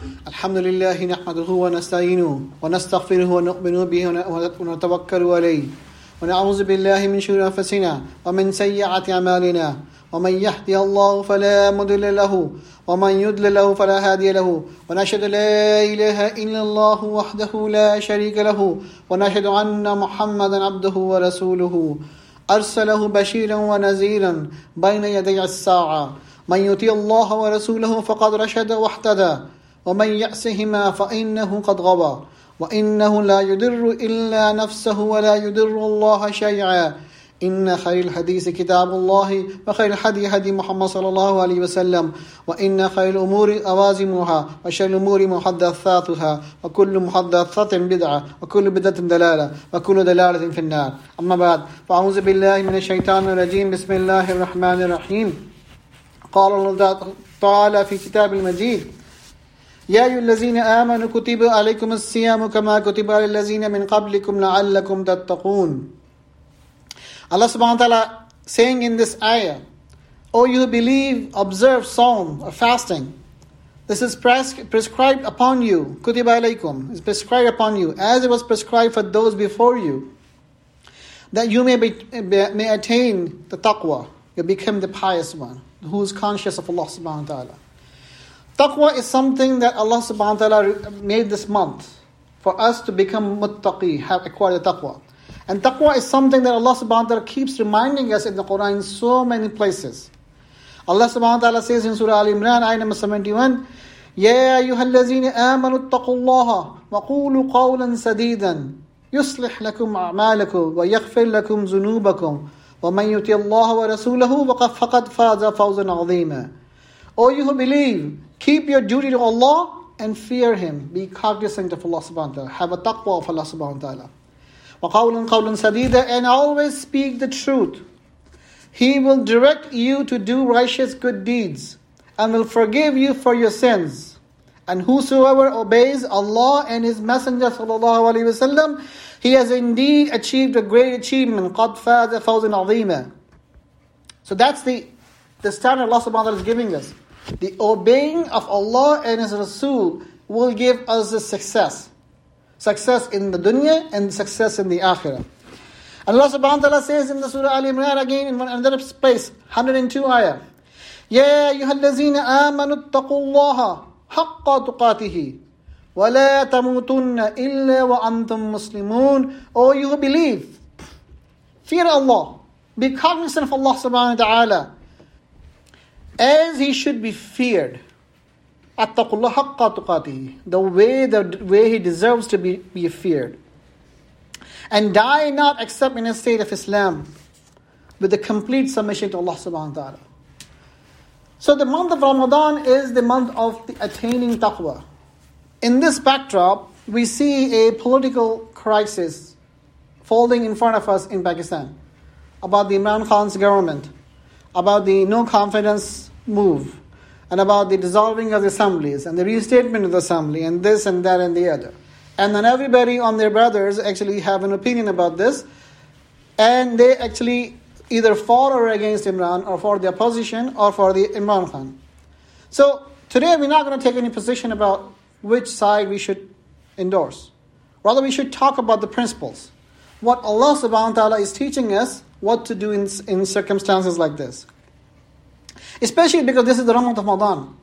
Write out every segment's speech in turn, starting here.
الحمد لله نحمده ونستعينه ونستغفره ونؤمن به ونتوكل عليه. ونعوذ بالله من شرور أنفسنا ومن سيئات أعمالنا. ومن يهدي الله فلا مضل له ومن يضلل له فلا هادي له. ونشهد لا إله إلا الله وحده لا شريك له. ونشهد أن محمدا عبده ورسوله. أرسله بشيرا ونذيرا بين يدي الساعة. من يطيع الله ورسوله فقد رشد واهتدى. ومن يأسهما فإنه قد غوى وإنه لا يدر إلا نفسه ولا يدر الله شيئا. إن خير الحديث كتاب الله وخير الحدي هدي محمد صلى الله عليه وسلم وإن خير الأمور أوازمها وشر الأمور محدثاتها وكل محدثة بدعة وكل بدعة دلالة وكل دلالة في النار. أما بعد فأعوذ بالله من الشيطان الرجيم. بسم الله الرحمن الرحيم. قال الله تعالى في كتاب المجيد يا أيها الذين آمنوا كتب عليكم الصيام كما كتب على الذين من قبلكم لعلكم تتقون Allah subhanahu wa ta'ala saying in this ayah, O you believe, observe sawm or fasting. This is pres- prescribed upon you. Kutiba is prescribed upon you as it was prescribed for those before you. That you may, be, may attain the taqwa, you become the pious one who is conscious of Allah subhanahu wa ta'ala. Taqwa is something that Allah subhanahu wa ta'ala made this month for us to become muttaqi, have acquired taqwa. And taqwa is something that Allah subhanahu wa ta'ala keeps reminding us in the Quran in so many places. Allah subhanahu wa ta'ala says in Surah Al Imran, ayah number 71, يا أيها الذين آمنوا اتقوا الله وقولوا قولا سديدا يصلح لكم أعمالكم ويغفر لكم ذنوبكم ومن يطع الله ورسوله فقد فاز فوزا عظيما. O you who believe, keep your duty to Allah and fear Him. Be cognizant of Allah subhanahu wa ta'ala. Have a taqwa of Allah subhanahu wa ta'ala. وَقَوْلًا قَوْلًا سَدِيدًا And always speak the truth. He will direct you to do righteous good deeds and will forgive you for your sins. And whosoever obeys Allah and His Messenger sallallahu alaihi wasallam, he has indeed achieved a great achievement. قَدْ فَازَ فَوْزًا عَظِيمًا So that's the, the standard Allah subhanahu wa ta'ala is giving us. The obeying of Allah and His Rasul will give us the success. Success in the dunya and success in the akhirah. Allah subhanahu wa ta'ala says in the Surah Al Imran again in another place, 102 ayah. يا أيها الذين آمنوا اتقوا الله حق تقاته ولا تموتن إلا وأنتم مسلمون O you who believe, fear Allah, be cognizant of Allah subhanahu wa ta'ala as he should be feared. The way the way he deserves to be, be feared. And die not except in a state of Islam with the complete submission to Allah subhanahu wa ta'ala. So the month of Ramadan is the month of the attaining taqwa. In this backdrop, we see a political crisis folding in front of us in Pakistan about the Imran Khan's government, about the no confidence move, and about the dissolving of the assemblies and the restatement of the assembly, and this and that and the other. And then everybody on their brothers actually have an opinion about this, and they actually either for or against Imran, or for the opposition, or for the Imran Khan. So today we're not going to take any position about which side we should endorse. Rather, we should talk about the principles. What Allah subhanahu wa ta'ala is teaching us what to do in, in circumstances like this. Especially because this is the Ramadan of Ramadan.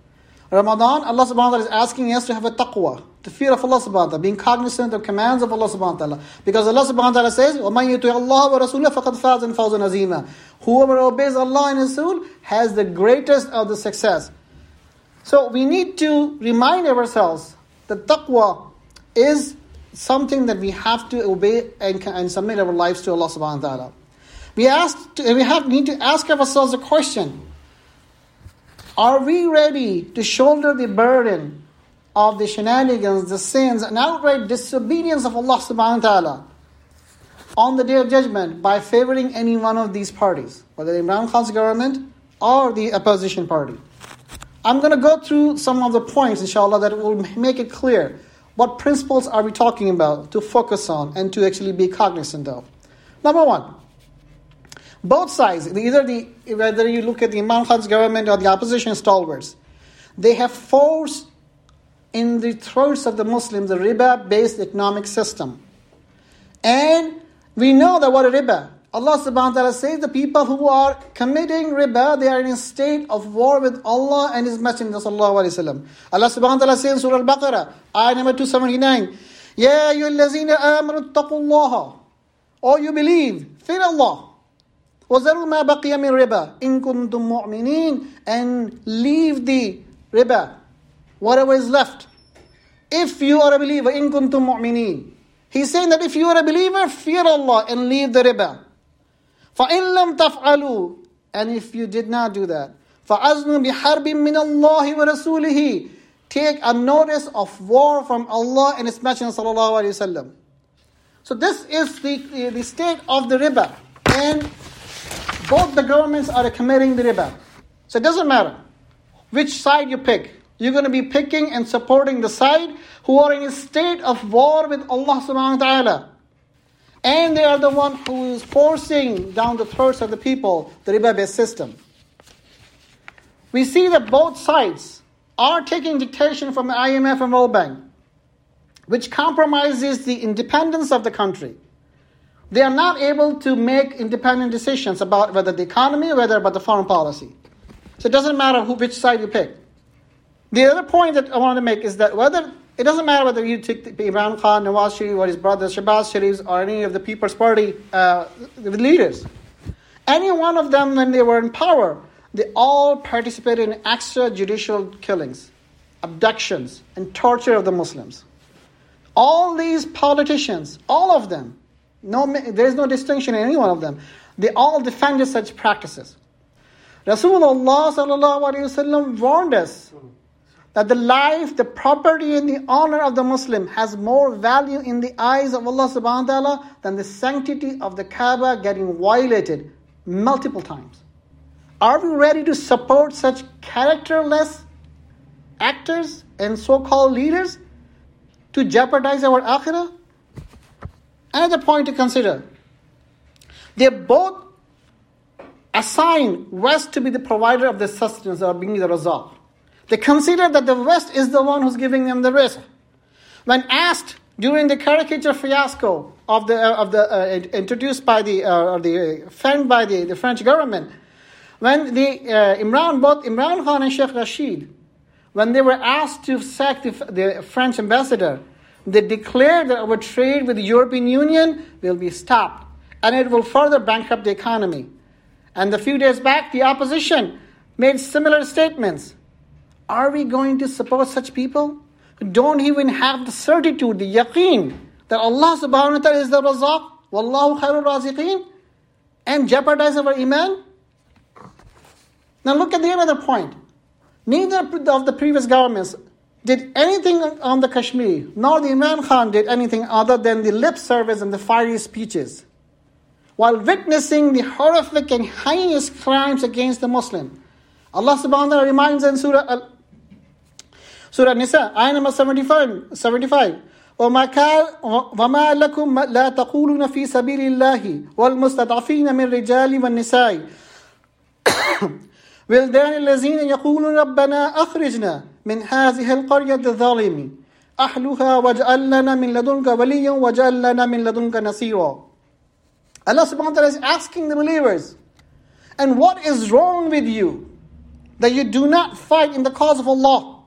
Ramadan, Allah subhanahu wa ta'ala is asking us to have a taqwa, the fear of Allah subhanahu wa ta'ala, being cognizant of commands of Allah subhanahu wa ta'ala. Because Allah subhanahu wa ta'ala says, وَمَنْ يُطِعِ اللَّهَ وَرَسُولَهُ فَقَدْ فَازَ فَوْزًا عَظِيمًا Whoever obeys Allah and His Rasul has the greatest of the success. So we need to remind ourselves that taqwa is something that we have to obey and, and submit our lives to Allah subhanahu wa ta'ala. We, ask we have, need to ask ourselves a question. Are we ready to shoulder the burden of the shenanigans, the sins, and outright disobedience of Allah subhanahu wa ta'ala on the day of judgment by favoring any one of these parties, whether the Imran Khan's government or the opposition party. I'm going to go through some of the points, inshallah, that will make it clear what principles are we talking about to focus on and to actually be cognizant of. Number one, both sides, either the whether you look at the Imran Khan's government or the opposition stalwarts, they have forced in the throats of the Muslims the riba-based economic system. And we know that what a riba. Allah subhanahu wa ta'ala says the people who are committing riba, they are in a state of war with Allah and His Messenger. Allah subhanahu wa ta'ala says in Surah Al-Baqarah, ayah number 279, Ya ayyuhallazina amanu taqullaha. Or you believe, fear Allah. وَذَرُوا مَا بَقِيَ مِنْ رِبَا إِن كُنْتُم مُؤْمِنِينَ And leave the riba, whatever is left. If you are a believer, إِن كُنْتُم مُؤْمِنِينَ He's saying that if you are a believer, fear Allah and leave the riba. فَإِن لَمْ تَفْعَلُوا And if you did not do that, فَأَذْنُوا بِحَرْبٍ مِّنَ اللَّهِ وَرَسُولِهِ Take a notice of war from Allah and His Messenger sallallahu alayhi wasallam. So this is the, the state of the riba. And both the governments are committing the riba. So it doesn't matter which side you pick. You're going to be picking and supporting the side who are in a state of war with Allah subhanahu wa ta'ala. And they are the one who is forcing down the throats of the people the riba based system. We see that both sides are taking dictation from the IMF and World Bank, which compromises the independence of the country. They are not able to make independent decisions about whether the economy, whether about the foreign policy. So it doesn't matter who, which side you pick. The other point that I wanted to make is that whether it doesn't matter whether you take Imran Khan, Nawaz Sharif, or his brother Shehbaz Sharif, or any of the People's Party uh, leaders, any one of them when they were in power, they all participated in extrajudicial killings, abductions, and torture of the Muslims. All these politicians, all of them, no, there is no distinction in any one of them. They all defended such practices. Rasulullah warned us that the life, the property, and the honor of the Muslim has more value in the eyes of Allah subhanahu wa ta'ala than the sanctity of the Kaaba getting violated multiple times. Are we ready to support such characterless actors and so called leaders to jeopardize our akhirah? Another point to consider they both assign West to be the provider of the sustenance or being the result. They consider that the West is the one who's giving them the rizq. When asked during the caricature fiasco of the, uh, of the uh, introduced by the uh, or the uh, fanned by the, the French government, when the uh, Imran both Imran Khan and Sheikh Rashid, when they were asked to sack the, the French ambassador, they declared that our trade with the European Union will be stopped and it will further bankrupt the economy. And a few days back, the opposition made similar statements. Are we going to support such people who don't even have the certitude, the yaqeen, that Allah subhanahu wa ta'ala is the razaq, wallahu khairul raziqeen, and jeopardize our iman? Now look at the other point. Neither of the previous governments did anything on the Kashmir, nor the Imran Khan did anything other than the lip service and the fiery speeches, while witnessing the horrific and heinous crimes against the Muslim. Allah subhanahu wa ta'ala reminds in Surah, Al- Surah Nisa, ayah number 75, 75 وما لكم لا تقولون في سبيل الله والمستضعفين من رجال والنساء ولدان الذين يقولون ربنا أخرجنا من هذه القرية الظالم أهلها واجعل لنا من لدنك وليا واجعل لنا من لدنك نصيرا Allah subhanahu wa ta'ala is asking the believers, and what is wrong with you that you do not fight in the cause of Allah?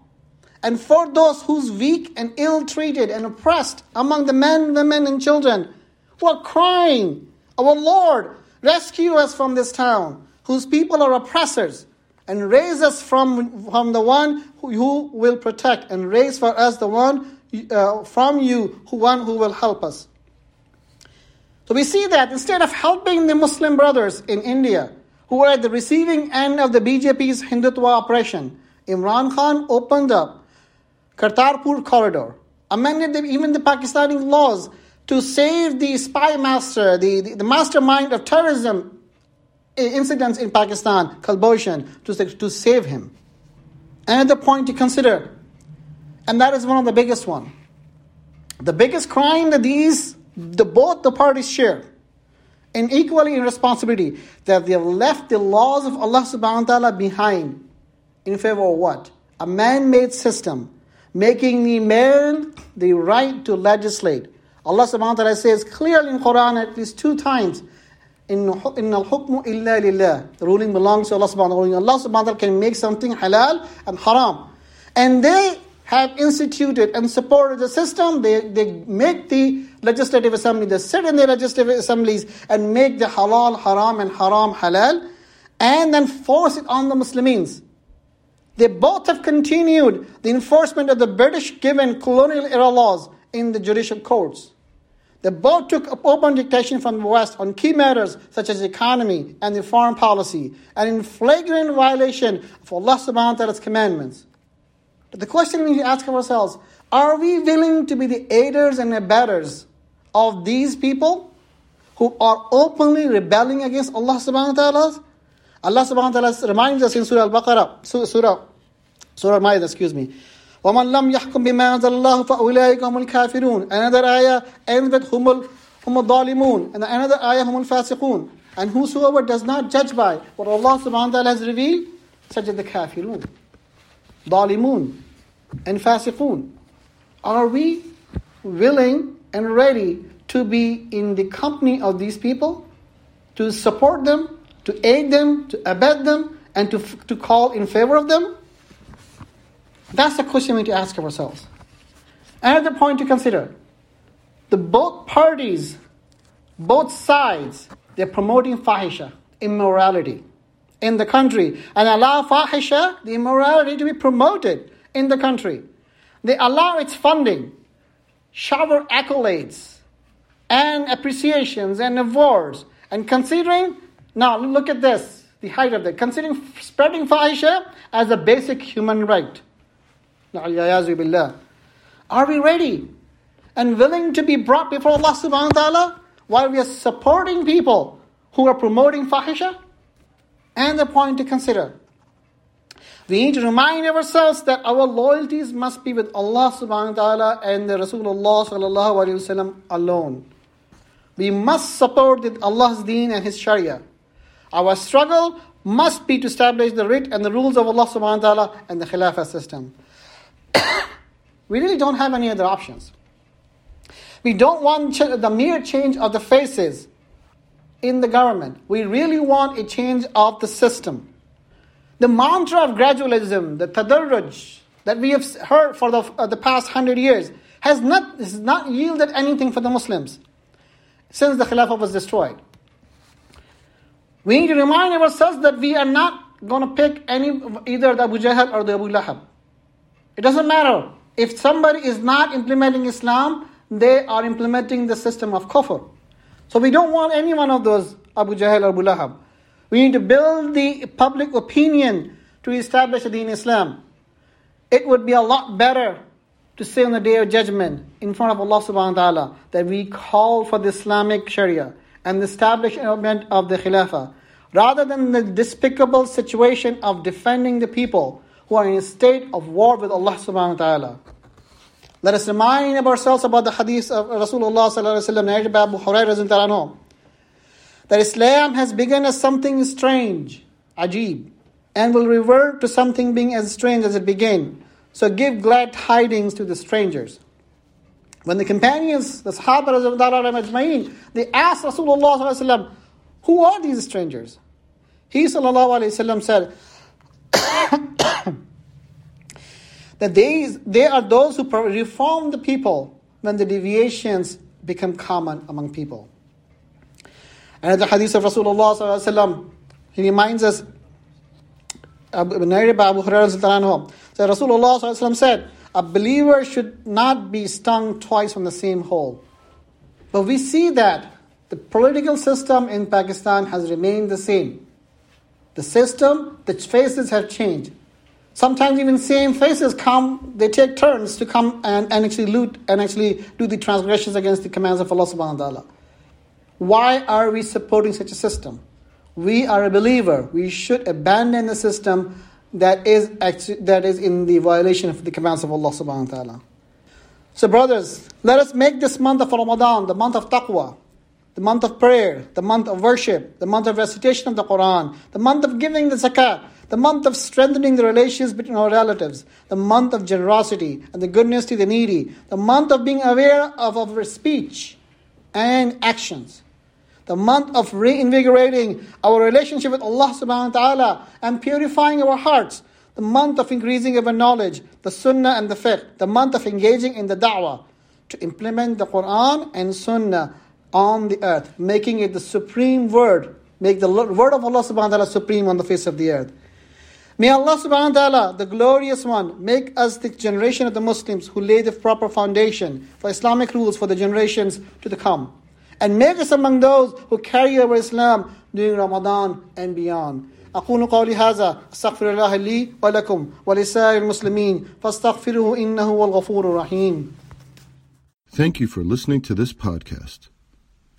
And for those who's weak and ill treated and oppressed among the men, women, and children who are crying, Our Lord, rescue us from this town, whose people are oppressors and raise us from, from the one who, who will protect, and raise for us the one uh, from you, who, one who will help us. So we see that instead of helping the Muslim brothers in India, who are at the receiving end of the BJP's Hindutva oppression, Imran Khan opened up Kartarpur corridor, amended the, even the Pakistani laws to save the spy master, the, the, the mastermind of terrorism incidents in Pakistan, Kulbhushan, to, to save him. Another point to consider, and that is one of the biggest one. The biggest crime that these, the, both the parties share, and equally in responsibility, that they have left the laws of Allah subhanahu wa ta'ala behind in favor of what? A man-made system, making the man the right to legislate. Allah subhanahu wa ta'ala says clearly in Quran at least two times, in al-hukmu illa lillah. The ruling belongs to Allah subhanahu wa ta'ala. Allah subhanahu wa ta'ala can make something halal and haram. And they have instituted and supported the system. They, they make the legislative assembly, they sit in the legislative assemblies and make the halal haram and haram halal and then force it on the Muslims. They both have continued the enforcement of the British given colonial era laws in the judicial courts. They both took up open dictation from the West on key matters such as economy and the foreign policy, and in flagrant violation of Allah subhanahu wa ta'ala's commandments. But the question we need to ask ourselves are we willing to be the aiders and abettors of these people who are openly rebelling against Allah subhanahu wa ta'ala? Allah subhanahu wa ta'ala reminds us in Surah Al Baqarah, Surah, Surah Ma'idah, excuse me. ومن لم يحكم بما أنزل الله فأولئك هم الكافرون another ayah ends with هم هم الظالمون and another ayah هم الفاسقون and whosoever does not judge by what Allah subhanahu wa ta'ala has revealed such as the kafirun ظالمون and fasiqun are we willing and ready to be in the company of these people to support them to aid them to abet them and to, to call in favor of them That's the question we need to ask ourselves. Another point to consider the both parties, both sides, they're promoting fahisha, immorality in the country, and allow fahisha, the immorality, to be promoted in the country. They allow its funding, shower accolades, and appreciations and awards. And considering, now look at this, the height of that, considering spreading fahisha as a basic human right. Are we ready and willing to be brought before Allah subhanahu wa ta'ala while we are supporting people who are promoting fahisha? And the point to consider. We need to remind ourselves that our loyalties must be with Allah subhanahu wa ta'ala and the Rasulullah sallallahu alayhi wasallam alone. We must support Allah's deen and His Sharia. Our struggle must be to establish the writ and the rules of Allah subhanahu wa ta'ala and the Khilafah system we really don't have any other options. We don't want the mere change of the faces in the government. We really want a change of the system. The mantra of gradualism, the tadarruj, that we have heard for the, uh, the past hundred years, has not, has not yielded anything for the Muslims since the Khilafah was destroyed. We need to remind ourselves that we are not going to pick any either the Abu Jahl or the Abu Lahab. It doesn't matter. If somebody is not implementing Islam, they are implementing the system of kufr. So we don't want any one of those Abu Jahl or Abu Lahab. We need to build the public opinion to establish the Islam. It would be a lot better to say on the day of judgment in front of Allah subhanahu wa ta'ala that we call for the Islamic Sharia and the establishment of the Khilafah rather than the despicable situation of defending the people who are in a state of war with Allah subhanahu wa ta'ala. Let us remind ourselves about the hadith of Rasulullah sallallahu narrated by Abu Hurairah that Islam has begun as something strange, ajib, and will revert to something being as strange as it began. So give glad tidings to the strangers. When the companions, the Sahaba they asked Rasulullah who are these strangers? He sallallahu said, that they, they are those who reform the people when the deviations become common among people. And the hadith of Rasulullah he reminds us, narrated by Abu Hurairah that Rasulullah said, a believer should not be stung twice from the same hole. But we see that the political system in Pakistan has remained the same. The system, the faces have changed. Sometimes even same faces come, they take turns to come and, and actually loot and actually do the transgressions against the commands of Allah subhanahu wa ta'ala. Why are we supporting such a system? We are a believer. We should abandon the system that is actually, that is in the violation of the commands of Allah subhanahu wa ta'ala. So brothers, let us make this month of Ramadan the month of taqwa, the month of prayer, the month of worship, the month of recitation of the Quran, the month of giving the zakat, the month of strengthening the relations between our relatives, the month of generosity and the goodness to the needy, the month of being aware of our speech and actions, the month of reinvigorating our relationship with Allah subhanahu wa ta'ala and purifying our hearts, the month of increasing our knowledge, the sunnah and the fiqh, the month of engaging in the da'wah, to implement the Quran and sunnah on the earth, making it the supreme word, make the word of Allah subhanahu wa ta'ala supreme on the face of the earth. May Allah subhanahu wa ta'ala, the glorious one, make us the generation of the Muslims who lay the proper foundation for Islamic rules for the generations to come. And make us among those who carry over Islam during Ramadan and beyond. أقول قولي هذا أستغفر الله لي ولكم ولسائر المسلمين فاستغفروه إنه هو الغفور الرحيم Thank you for listening to this podcast.